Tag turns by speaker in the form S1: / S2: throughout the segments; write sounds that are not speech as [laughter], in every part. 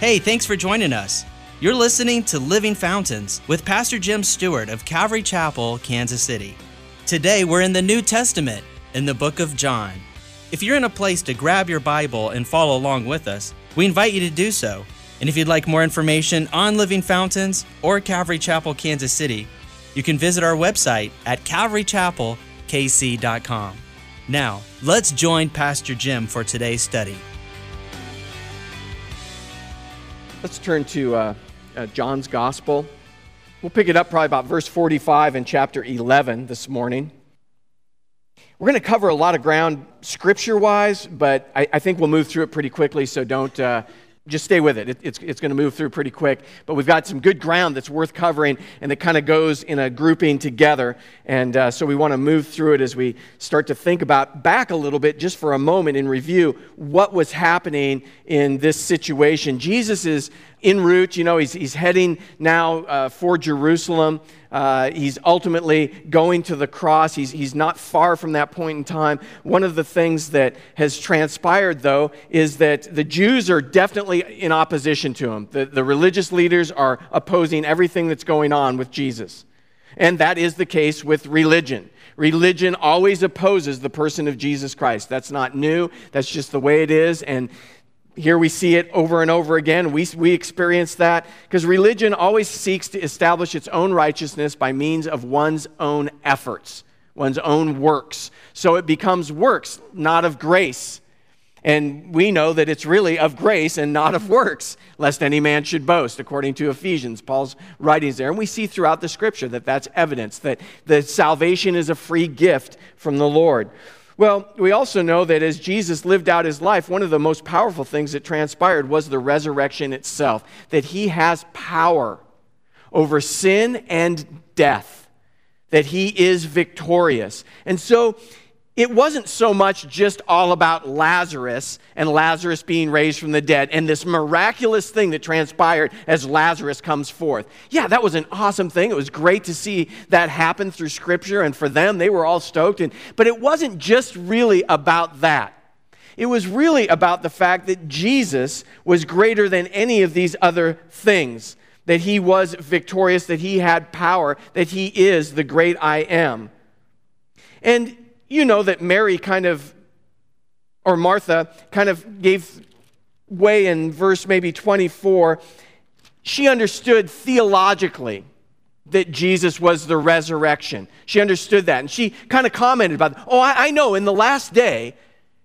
S1: Hey, thanks for joining us. You're listening to Living Fountains with Pastor Jim Stewart of Calvary Chapel, Kansas City. Today we're in the New Testament, in the book of John. If you're in a place to grab your Bible and follow along with us, we invite you to do so. And if you'd like more information on Living Fountains or Calvary Chapel, Kansas City, you can visit our website at calvarychapelkc.com. Now, let's join Pastor Jim for today's study.
S2: Let's turn to uh, uh, John's Gospel. We'll pick it up probably about verse 45 in chapter 11 this morning. We're going to cover a lot of ground scripture wise, but I, I, think we'll move through it pretty quickly, so don't, uh, just stay with it. it it's, it's going to move through pretty quick. But we've got some good ground that's worth covering, and that kind of goes in a grouping together. And uh, so we want to move through it as we start to think about back a little bit, just for a moment in review, what was happening in this situation. Jesus is en route. You know, he's, he's heading now uh, for Jerusalem. Uh, he's ultimately going to the cross. He's, he's not far from that point in time. One of the things that has transpired, though, is that the Jews are definitely in opposition to him. The, the religious leaders are opposing everything that's going on with Jesus. And that is the case with religion. Religion always opposes the person of Jesus Christ. That's not new, that's just the way it is. And here we see it over and over again. We, we experience that because religion always seeks to establish its own righteousness by means of one's own efforts, one's own works. So it becomes works, not of grace. And we know that it's really of grace and not of works, lest any man should boast, according to Ephesians, Paul's writings there. And we see throughout the scripture that that's evidence that the salvation is a free gift from the Lord. Well, we also know that as Jesus lived out his life, one of the most powerful things that transpired was the resurrection itself, that he has power over sin and death, that he is victorious. And so it wasn't so much just all about Lazarus and Lazarus being raised from the dead and this miraculous thing that transpired as Lazarus comes forth. Yeah, that was an awesome thing. It was great to see that happen through Scripture, and for them, they were all stoked. And, but it wasn't just really about that. It was really about the fact that Jesus was greater than any of these other things, that he was victorious, that he had power, that he is the great I am. And you know that Mary kind of, or Martha, kind of gave way in verse maybe 24. She understood theologically that Jesus was the resurrection. She understood that. And she kind of commented about, oh, I, I know in the last day,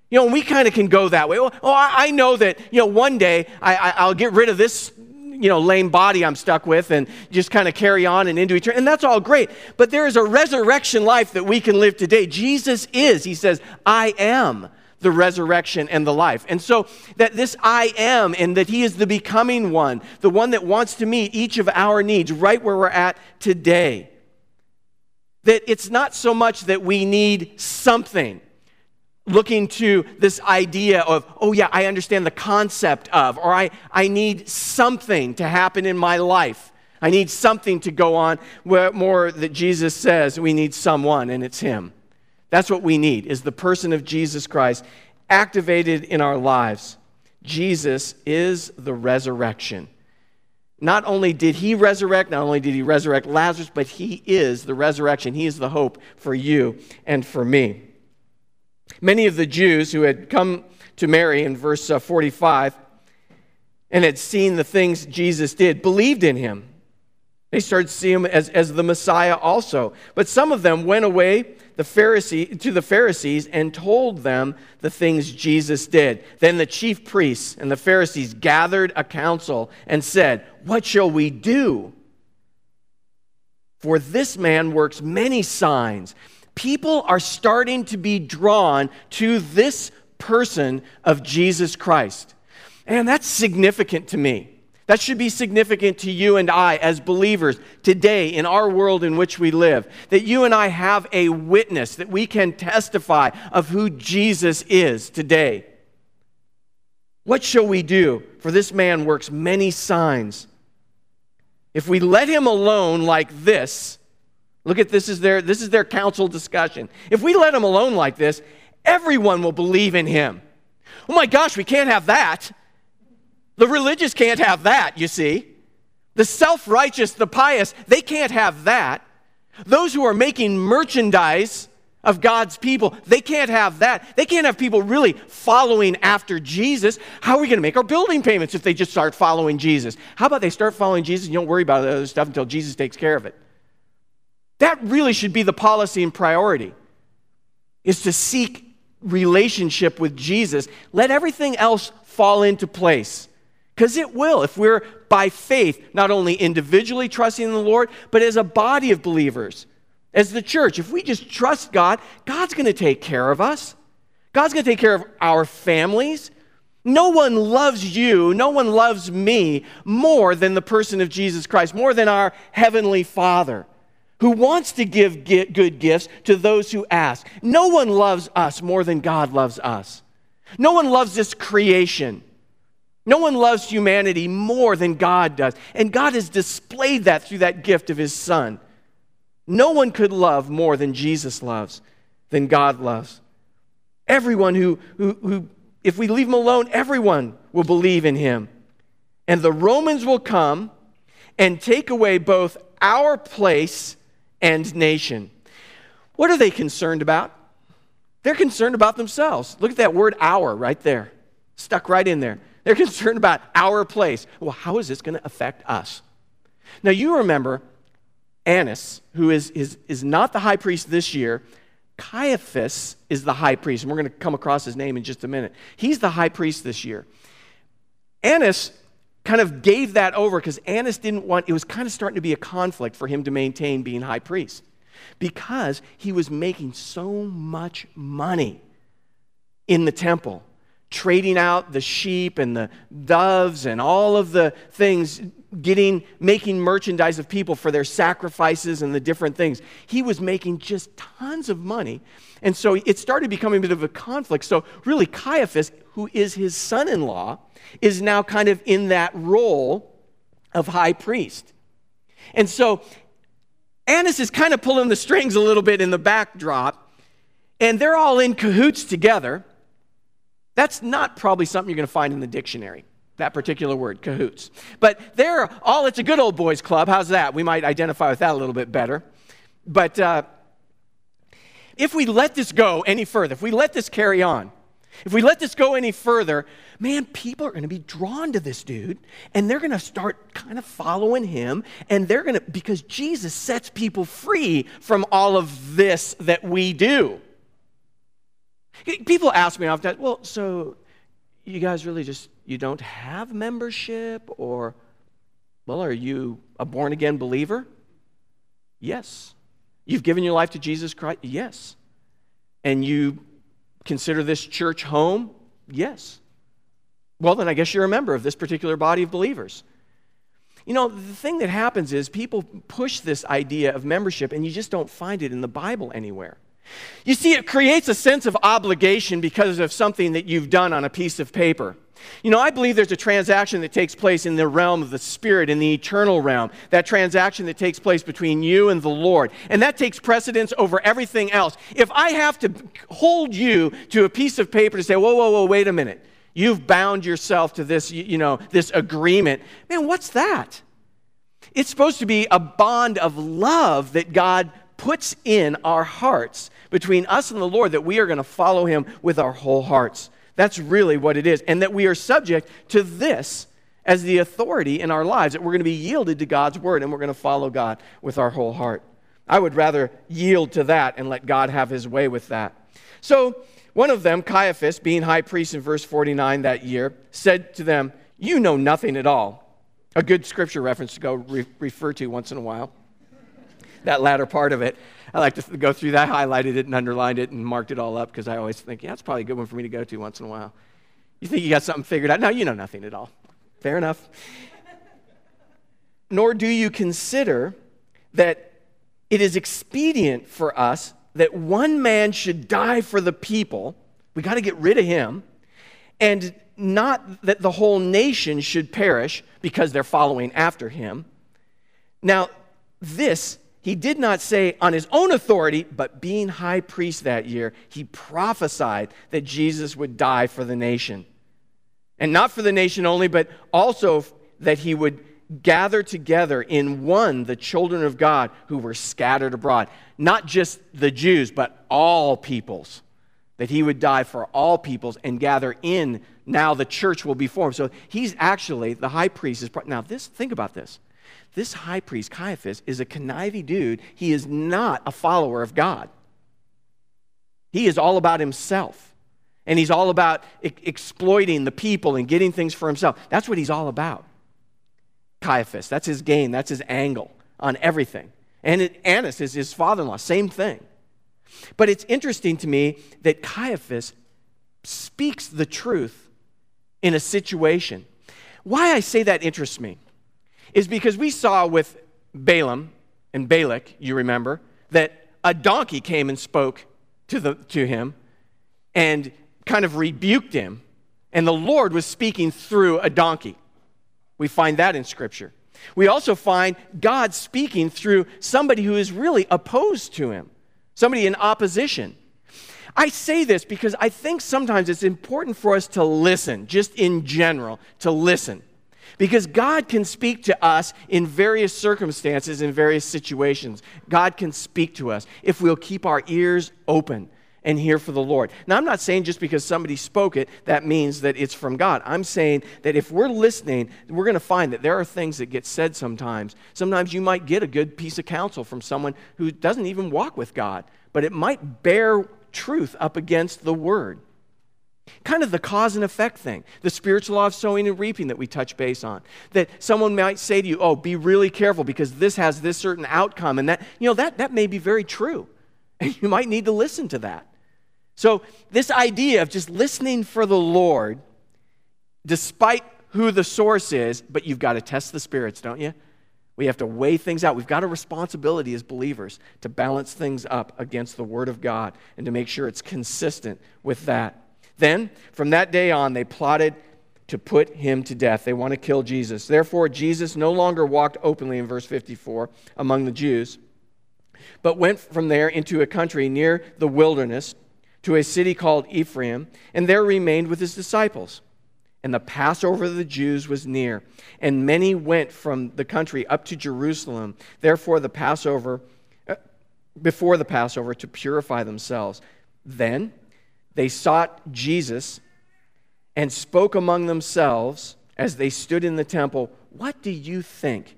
S2: you know, we kind of can go that way. Oh, oh I, I, know that, you know, one day I, I, I'll get rid of this you know, lame body I'm stuck with and just kind of carry on and into eternity. And that's all great. But there is a resurrection life that we can live today. Jesus is, he says, I am the resurrection and the life. And so that this I am and that he is the becoming one, the one that wants to meet each of our needs right where we're at today. That it's not so much that we need something looking to this idea of, oh, yeah, I understand the concept of, or I, I need something to happen in my life. I need something to go on. More that Jesus says we need someone, and it's Him. That's what we need, is the person of Jesus Christ activated in our lives. Jesus is the resurrection. Not only did he resurrect, not only did he resurrect Lazarus, but he is the resurrection. He is the hope for you and for me. Many of the Jews who had come to Mary in verse uh, 45 and had seen the things Jesus did believed in him. They started to see him as, as the Messiah also. But some of them went away the Pharisee, to the Pharisees and told them the things Jesus did. Then the chief priests and the Pharisees gathered a council and said, What shall we do? For this man works many signs people are starting to be drawn to this person of Jesus Christ. And that's significant to me. That should be significant to you and I as believers today in our world in which we live. That you and I have a witness, that we can testify of who Jesus is today. What shall we do? For this man works many signs. If we let him alone like this, Look at this is their this is their council discussion. If we let him alone like this, everyone will believe in him. Oh my gosh, we can't have that. The religious can't have that, you see. The self righteous, the pious, they can't have that. Those who are making merchandise of God's people, they can't have that. They can't have people really following after Jesus. How are we going to make our building payments if they just start following Jesus? How about they start following Jesus and you don't worry about the other stuff until Jesus takes care of it? That really should be the policy and priority, is to seek relationship with Jesus. Let everything else fall into place. Because it will, if we're by faith, not only individually trusting in the Lord, but as a body of believers, as the church. If we just trust God, God's going to take care of us. God's going to take care of our families. No one loves you, no one loves me more than the person of Jesus Christ, more than our Heavenly Father who wants to give good gifts to those who ask. No one loves us more than God loves us. No one loves this creation. No one loves humanity more than God does. And God has displayed that through that gift of His Son. No one could love more than Jesus loves, than God loves. Everyone who, who, who, if we leave Him alone, everyone will believe in Him. And the Romans will come and take away both our place and nation. What are they concerned about? They're concerned about themselves. Look at that word our right there, stuck right in there. They're [laughs] concerned about our place. Well, how is this going to affect us? Now, you remember Annas, who is, is, is not the high priest this year. Caiaphas is the high priest, and we're going to come across his name in just a minute. He's the high priest this year. Annas kind of gave that over because Annas didn't want, it was kind of starting to be a conflict for him to maintain being high priest because he was making so much money in the temple, trading out the sheep and the doves and all of the things, getting, making merchandise of people for their sacrifices and the different things. He was making just tons of money. And so it started becoming a bit of a conflict. So, really, Caiaphas, who is his son in law, is now kind of in that role of high priest. And so Annas is kind of pulling the strings a little bit in the backdrop, and they're all in cahoots together. That's not probably something you're going to find in the dictionary, that particular word, cahoots. But they're all, it's a good old boys club. How's that? We might identify with that a little bit better. But uh, if we let this go any further, if we let this carry on, if we let this go any further, man, people are going to be drawn to this dude and they're going to start kind of following him. And they're going to, because Jesus sets people free from all of this that we do. People ask me often, well, so you guys really just, you don't have membership? Or, well, are you a born again believer? Yes. You've given your life to Jesus Christ? Yes. And you consider this church home? Yes. Well, then I guess you're a member of this particular body of believers. You know, the thing that happens is people push this idea of membership and you just don't find it in the Bible anywhere. You see, it creates a sense of obligation because of something that you've done on a piece of paper. You know, I believe there's a transaction that takes place in the realm of the spirit, in the eternal realm. That transaction that takes place between you and the Lord. And that takes precedence over everything else. If I have to hold you to a piece of paper to say, whoa, whoa, whoa, wait a minute. You've bound yourself to this, you know, this agreement. Man, what's that? It's supposed to be a bond of love that God puts in our hearts between us and the Lord that we are going to follow him with our whole hearts. That's really what it is. And that we are subject to this as the authority in our lives, that we're going to be yielded to God's word and we're going to follow God with our whole heart. I would rather yield to that and let God have his way with that. So, one of them, Caiaphas, being high priest in verse 49 that year, said to them, You know nothing at all. A good scripture reference to go re- refer to once in a while. That latter part of it. I like to go through that, highlighted it and underlined it and marked it all up because I always think, yeah, that's probably a good one for me to go to once in a while. You think you got something figured out? No, you know nothing at all. Fair enough. [laughs] Nor do you consider that it is expedient for us that one man should die for the people. We got to get rid of him. And not that the whole nation should perish because they're following after him. Now, this he did not say on his own authority, but being high priest that year, he prophesied that Jesus would die for the nation. And not for the nation only, but also that he would gather together in one the children of God who were scattered abroad. Not just the Jews, but all peoples. That he would die for all peoples and gather in. Now the church will be formed. So he's actually, the high priest is. Now, this, think about this. This high priest, Caiaphas, is a conniving dude. He is not a follower of God. He is all about himself. And he's all about exploiting the people and getting things for himself. That's what he's all about. Caiaphas. That's his game, that's his angle on everything. And it, Annas is his father in law, same thing. But it's interesting to me that Caiaphas speaks the truth in a situation. Why I say that interests me is because we saw with Balaam and Balak, you remember, that a donkey came and spoke to, the, to him and kind of rebuked him. And the Lord was speaking through a donkey. We find that in Scripture. We also find God speaking through somebody who is really opposed to him, somebody in opposition. I say this because I think sometimes it's important for us to listen, just in general, to listen. Because God can speak to us in various circumstances, in various situations. God can speak to us if we'll keep our ears open and hear for the Lord. Now, I'm not saying just because somebody spoke it, that means that it's from God. I'm saying that if we're listening, we're going to find that there are things that get said sometimes. Sometimes you might get a good piece of counsel from someone who doesn't even walk with God, but it might bear truth up against the Word. Kind of the cause and effect thing, the spiritual law of sowing and reaping that we touch base on. That someone might say to you, Oh, be really careful because this has this certain outcome. And that, you know, that, that may be very true. [laughs] And you might need to listen to that. So, this idea of just listening for the Lord, despite who the source is, but you've got to test the spirits, don't you? We have to weigh things out. We've got a responsibility as believers to balance things up against the Word of God and to make sure it's consistent with that. Then, from that day on, they plotted to put him to death. They want to kill Jesus. Therefore, Jesus no longer walked openly in verse 54 among the Jews, but went from there into a country near the wilderness to a city called Ephraim, and there remained with his disciples. And the Passover of the Jews was near, and many went from the country up to Jerusalem. Therefore, the Passover, uh, before the Passover, to purify themselves. Then they sought Jesus and spoke among themselves as they stood in the temple. What do you think?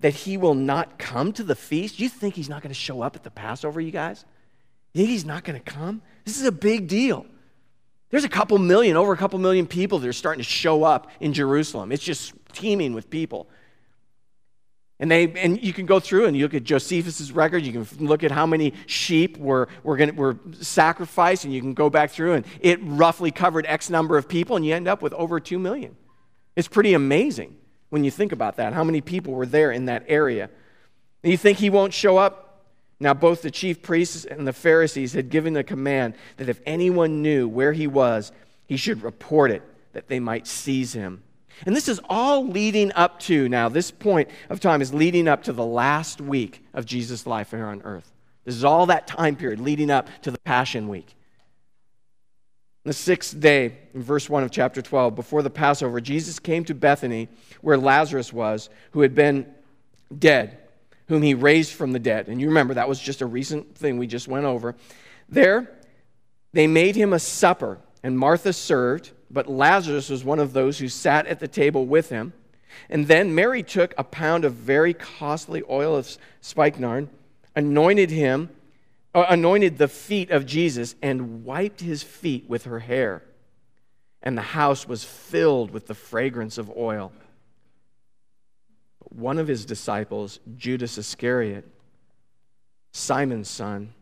S2: That he will not come to the feast? You think he's not going to show up at the Passover, you guys? You think he's not going to come? This is a big deal. There's a couple million, over a couple million people that are starting to show up in Jerusalem. It's just teeming with people. And, they, and you can go through and you look at Josephus' record, you can look at how many sheep were, were, gonna, were sacrificed, and you can go back through, and it roughly covered X number of people, and you end up with over 2 million. It's pretty amazing when you think about that, how many people were there in that area. And you think he won't show up? Now, both the chief priests and the Pharisees had given the command that if anyone knew where he was, he should report it, that they might seize him. And this is all leading up to, now, this point of time is leading up to the last week of Jesus' life here on earth. This is all that time period leading up to the Passion Week. The sixth day, in verse 1 of chapter 12, before the Passover, Jesus came to Bethany, where Lazarus was, who had been dead whom he raised from the dead. And you remember that was just a recent thing we just went over. There, they made him a supper, and Martha served, but Lazarus was one of those who sat at the table with him. And then Mary took a pound of very costly oil of spikenard, anointed him, uh, anointed the feet of Jesus, and wiped his feet with her hair. And the house was filled with the fragrance of oil one of his disciples, Judas Iscariot, Simon's son,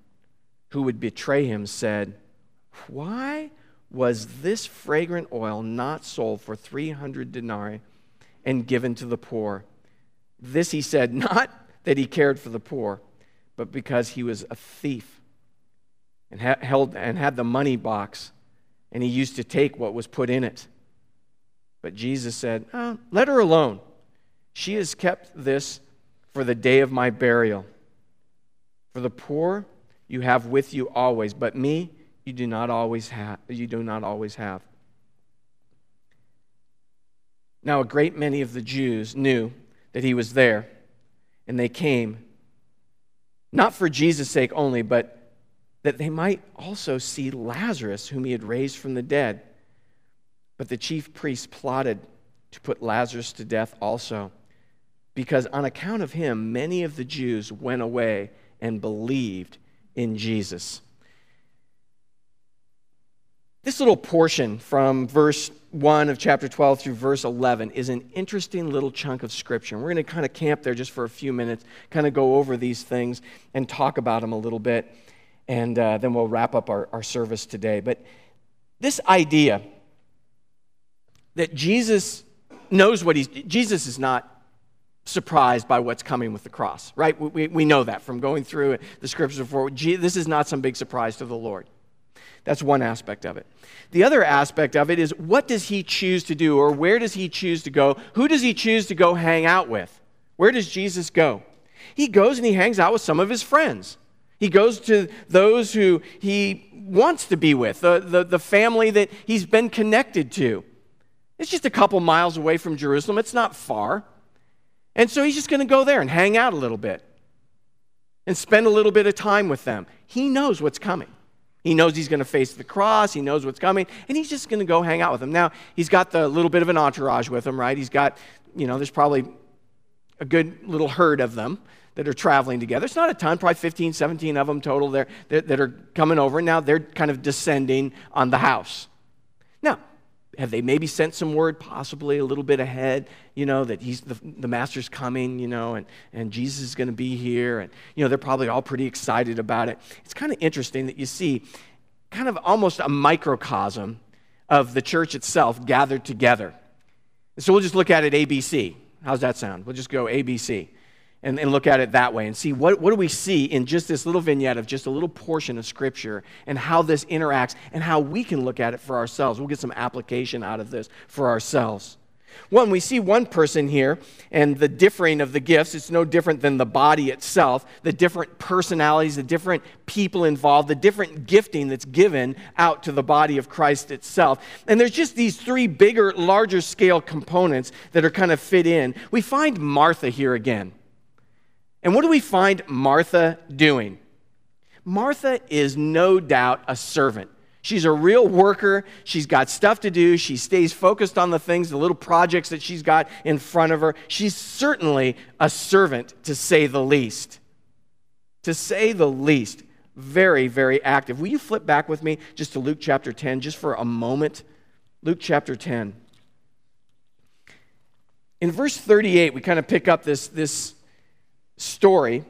S2: who would betray him, said, Why was this fragrant oil not sold for 300 denarii and given to the poor? This he said, [laughs] not that he cared for the poor, but because he was a thief and, held, and had the money box, and he used to take what was put in it. But Jesus said, oh, Let her alone. She has kept this for the day of my burial. For the poor you have with you always, but me you do not always have. You do not always have. Now, a great many of the Jews knew that he was there, and they came, not for Jesus' sake only, but that they might also see Lazarus, whom he had raised from the dead. But the chief priests plotted to put Lazarus to death also, because on account of him, many of the Jews went away and believed in Jesus. This little portion from verse 1 of chapter 12 through verse 11 is an interesting little chunk of scripture. We're going to kind of camp there just for a few minutes, kind of go over these things and talk about them a little bit, and uh, then we'll wrap up our, our service today. But this idea that Jesus knows what he's, Jesus is not surprised by what's coming with the cross, right? We, we know that from going through the scriptures before. This is not some big surprise to the Lord. That's one aspect of it. The other aspect of it is what does he choose to do or where does he choose to go? Who does he choose to go hang out with? Where does Jesus go? He goes and he hangs out with some of his friends. He goes to those who he wants to be with, the, the, the family that he's been connected to. It's just a couple miles away from Jerusalem, it's not far. And so he's just going to go there and hang out a little bit and spend a little bit of time with them. He knows what's coming. He knows he's going to face the cross. He knows what's coming. And he's just going to go hang out with them. Now, he's got the little bit of an entourage with him, right? He's got, you know, there's probably a good little herd of them that are traveling together. It's not a ton, probably 15, 17 of them total there that, that are coming over. Now they're kind of descending on the house. Now, have they maybe sent some word, possibly a little bit ahead, you know, that he's the, the master's coming, you know, and, and Jesus is going to be here. And, you know, they're probably all pretty excited about it. It's kind of interesting that you see kind of almost a microcosm of the church itself gathered together. So we'll just look at it ABC. How's that sound? We'll just go ABC and, and look at it that way and see what, what do we see in just this little vignette of just a little portion of Scripture and how this interacts and how we can look at it for ourselves. We'll get some application out of this for ourselves. One, we see one person here and the differing of the gifts. It's no different than the body itself, the different personalities, the different people involved, the different gifting that's given out to the body of Christ itself. And there's just these three bigger, larger scale components that are kind of fit in. We find Martha here again. And what do we find Martha doing? Martha is no doubt a servant. She's a real worker. She's got stuff to do. She stays focused on the things, the little projects that she's got in front of her. She's certainly a servant, to say the least. To say the least. Very, very active. Will you flip back with me just to Luke chapter 10, just for a moment? Luke chapter 10. In verse 38, we kind of pick up this, this story,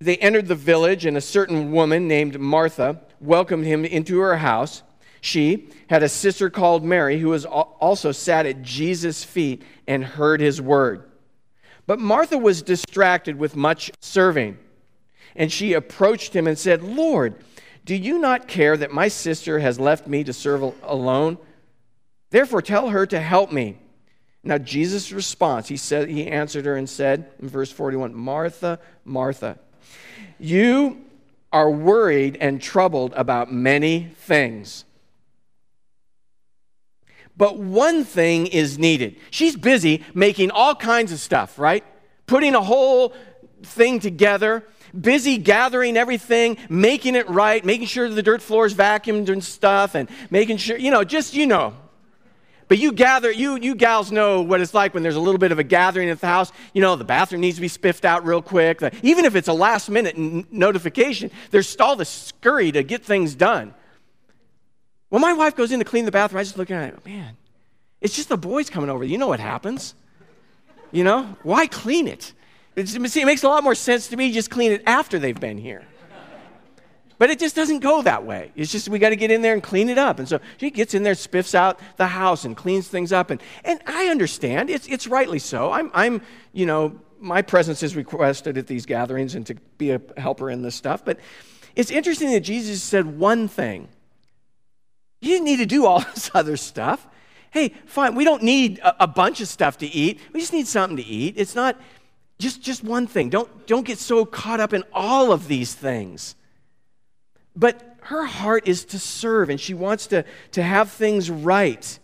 S2: they entered the village, and a certain woman named Martha welcomed him into her house. She had a sister called Mary who was also sat at Jesus' feet and heard his word. But Martha was distracted with much serving. And she approached him and said, Lord, do you not care that my sister has left me to serve alone? Therefore, tell her to help me. Now, Jesus' response, he said, he answered her and said in verse 41, Martha, Martha, you are worried and troubled about many things. But one thing is needed. She's busy making all kinds of stuff, right? Putting a whole thing together, busy gathering everything, making it right, making sure the dirt floor is vacuumed and stuff, and making sure, you know, just, you know, but you gather, you, you gals know what it's like when there's a little bit of a gathering at the house. You know, the bathroom needs to be spiffed out real quick. Even if it's a last minute n- notification, there's all the scurry to get things done. When my wife goes in to clean the bathroom, I just look at it, man, it's just the boys coming over. You know what happens. You know, why clean it? It's, see, it makes a lot more sense to me just clean it after they've been here. But it just doesn't go that way. It's just we got to get in there and clean it up. And so she gets in there, spiffs out the house and cleans things up. And, and I understand. It's, it's rightly so. I'm, I'm, you know, my presence is requested at these gatherings and to be a helper in this stuff. But it's interesting that Jesus said one thing. You didn't need to do all [laughs] this other stuff. Hey, fine, we don't need a, a bunch of stuff to eat. We just need something to eat. It's not just, just one thing. Don't, don't get so caught up in all of these things. But her heart is to serve and she wants to, to have things right.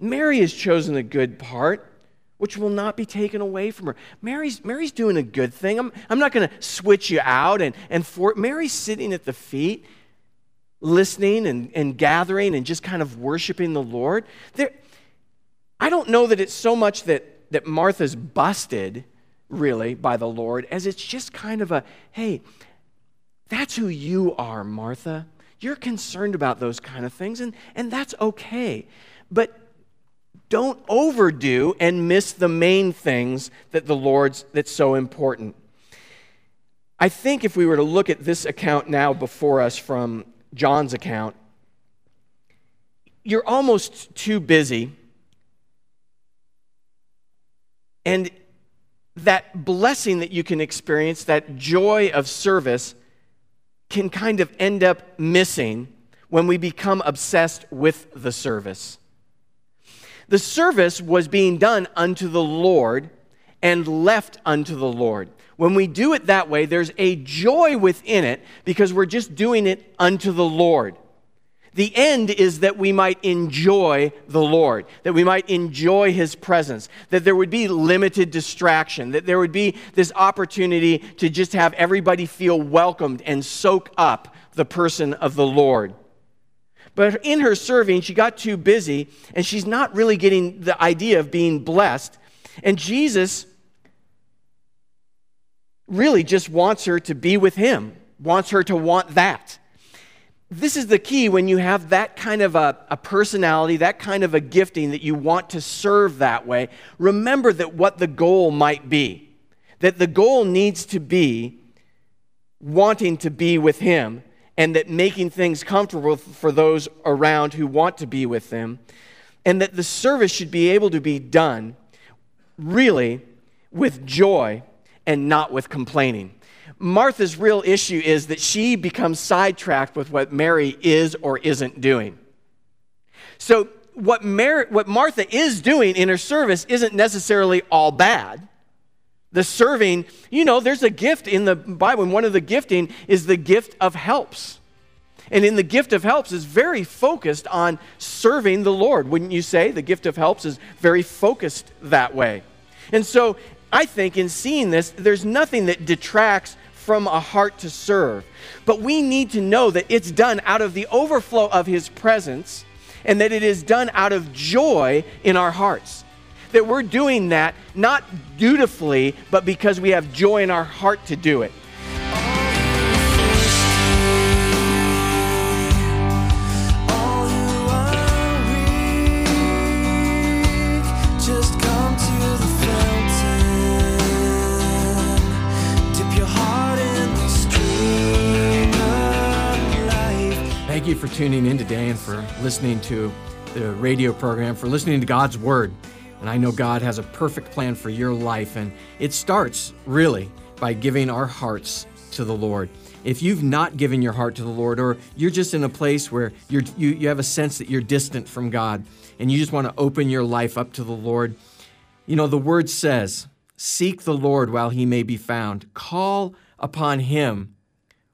S2: Mary has chosen a good part, which will not be taken away from her. Mary's, Mary's doing a good thing. I'm, I'm not going to switch you out. And, and for, Mary's sitting at the feet, listening and, and gathering and just kind of worshiping the Lord. There, I don't know that it's so much that, that Martha's busted, really, by the Lord, as it's just kind of a, hey, that's who you are, Martha. You're concerned about those kind of things, and, and that's okay. But don't overdo and miss the main things that the Lord's that's so important. I think if we were to look at this account now before us from John's account, you're almost too busy. And that blessing that you can experience, that joy of service, can kind of end up missing when we become obsessed with the service. The service was being done unto the Lord and left unto the Lord. When we do it that way, there's a joy within it because we're just doing it unto the Lord. The end is that we might enjoy the Lord, that we might enjoy His presence, that there would be limited distraction, that there would be this opportunity to just have everybody feel welcomed and soak up the person of the Lord. But in her serving, she got too busy and she's not really getting the idea of being blessed. And Jesus really just wants her to be with Him, wants her to want that this is the key when you have that kind of a, a, personality, that kind of a gifting that you want to serve that way. Remember that what the goal might be. That the goal needs to be wanting to be with Him, and that making things comfortable for those around who want to be with them, and that the service should be able to be done really with joy and not with complaining. Martha's real issue is that she becomes sidetracked with what Mary is or isn't doing. So, what, Mary, what Martha is doing in her service isn't necessarily all bad. The serving, you know, there's a gift in the Bible, and one of the gifting is the gift of helps. And in the gift of helps is very focused on serving the Lord. Wouldn't you say? The gift of helps is very focused that way. And so I think in seeing this, there's nothing that detracts from a heart to serve. But we need to know that it's done out of the overflow of His presence and that it is done out of joy in our hearts. That we're doing that not dutifully, but because we have joy in our heart to do it. For tuning in today and for listening to the radio program, for listening to God's Word. And I know God has a perfect plan for your life, and it starts really by giving our hearts to the Lord. If you've not given your heart to the Lord, or you're just in a place where you're, you, you have a sense that you're distant from God, and you just want to open your life up to the Lord, you know, the Word says, Seek the Lord while he may be found, call upon him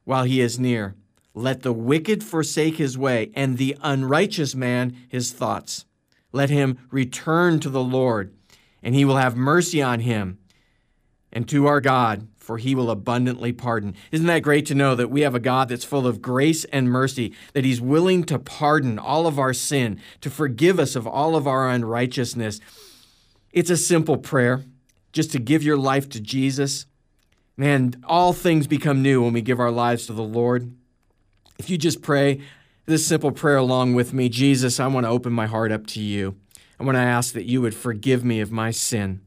S2: while he is near. Let the wicked forsake his way, and the unrighteous man his thoughts. Let him return to the Lord, and he will have mercy on him, and to our God, for he will abundantly pardon. Isn't that great to know that we have a God that's full of grace and mercy, that he's willing to pardon all of our sin, to forgive us of all of our unrighteousness? It's a simple prayer, just to give your life to Jesus. Man, all things become new when we give our lives to the Lord. If you just pray this simple prayer along with me Jesus, I want to open my heart up to you. I want to ask that you would forgive me of my sin,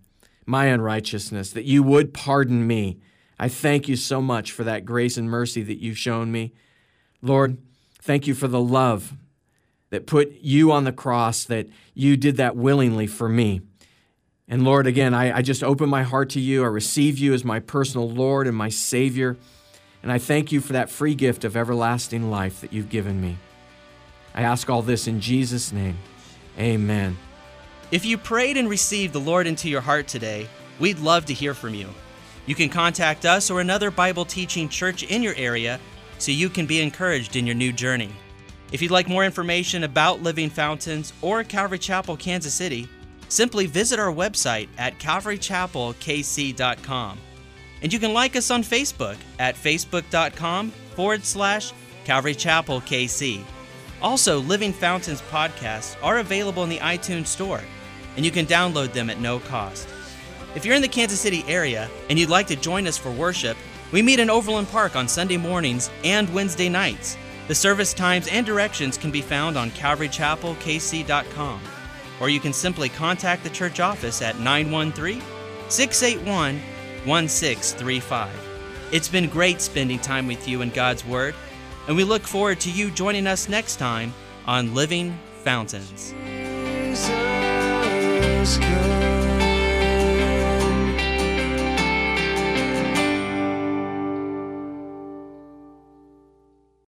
S2: my unrighteousness, that you would pardon me. I thank you so much for that grace and mercy that you've shown me. Lord, thank you for the love that put you on the cross, that you did that willingly for me. And Lord, again, I, I just open my heart to you. I receive you as my personal Lord and my Savior. And I thank you for that free gift of everlasting life that you've given me. I ask all this in Jesus' name. Amen.
S1: If you prayed and received the Lord into your heart today, we'd love to hear from you. You can contact us or another Bible teaching church in your area so you can be encouraged in your new journey. If you'd like more information about Living Fountains or Calvary Chapel, Kansas City, simply visit our website at calvarychapelkc.com. And you can like us on Facebook at facebook.com forward slash Calvary Chapel KC. Also, Living Fountains podcasts are available in the iTunes Store, and you can download them at no cost. If you're in the Kansas City area and you'd like to join us for worship, we meet in Overland Park on Sunday mornings and Wednesday nights. The service times and directions can be found on calvarychapelkc.com, or you can simply contact the church office at 913 681 1635. It's been great spending time with you in God's Word, and we look forward to you joining us next time on Living Fountains.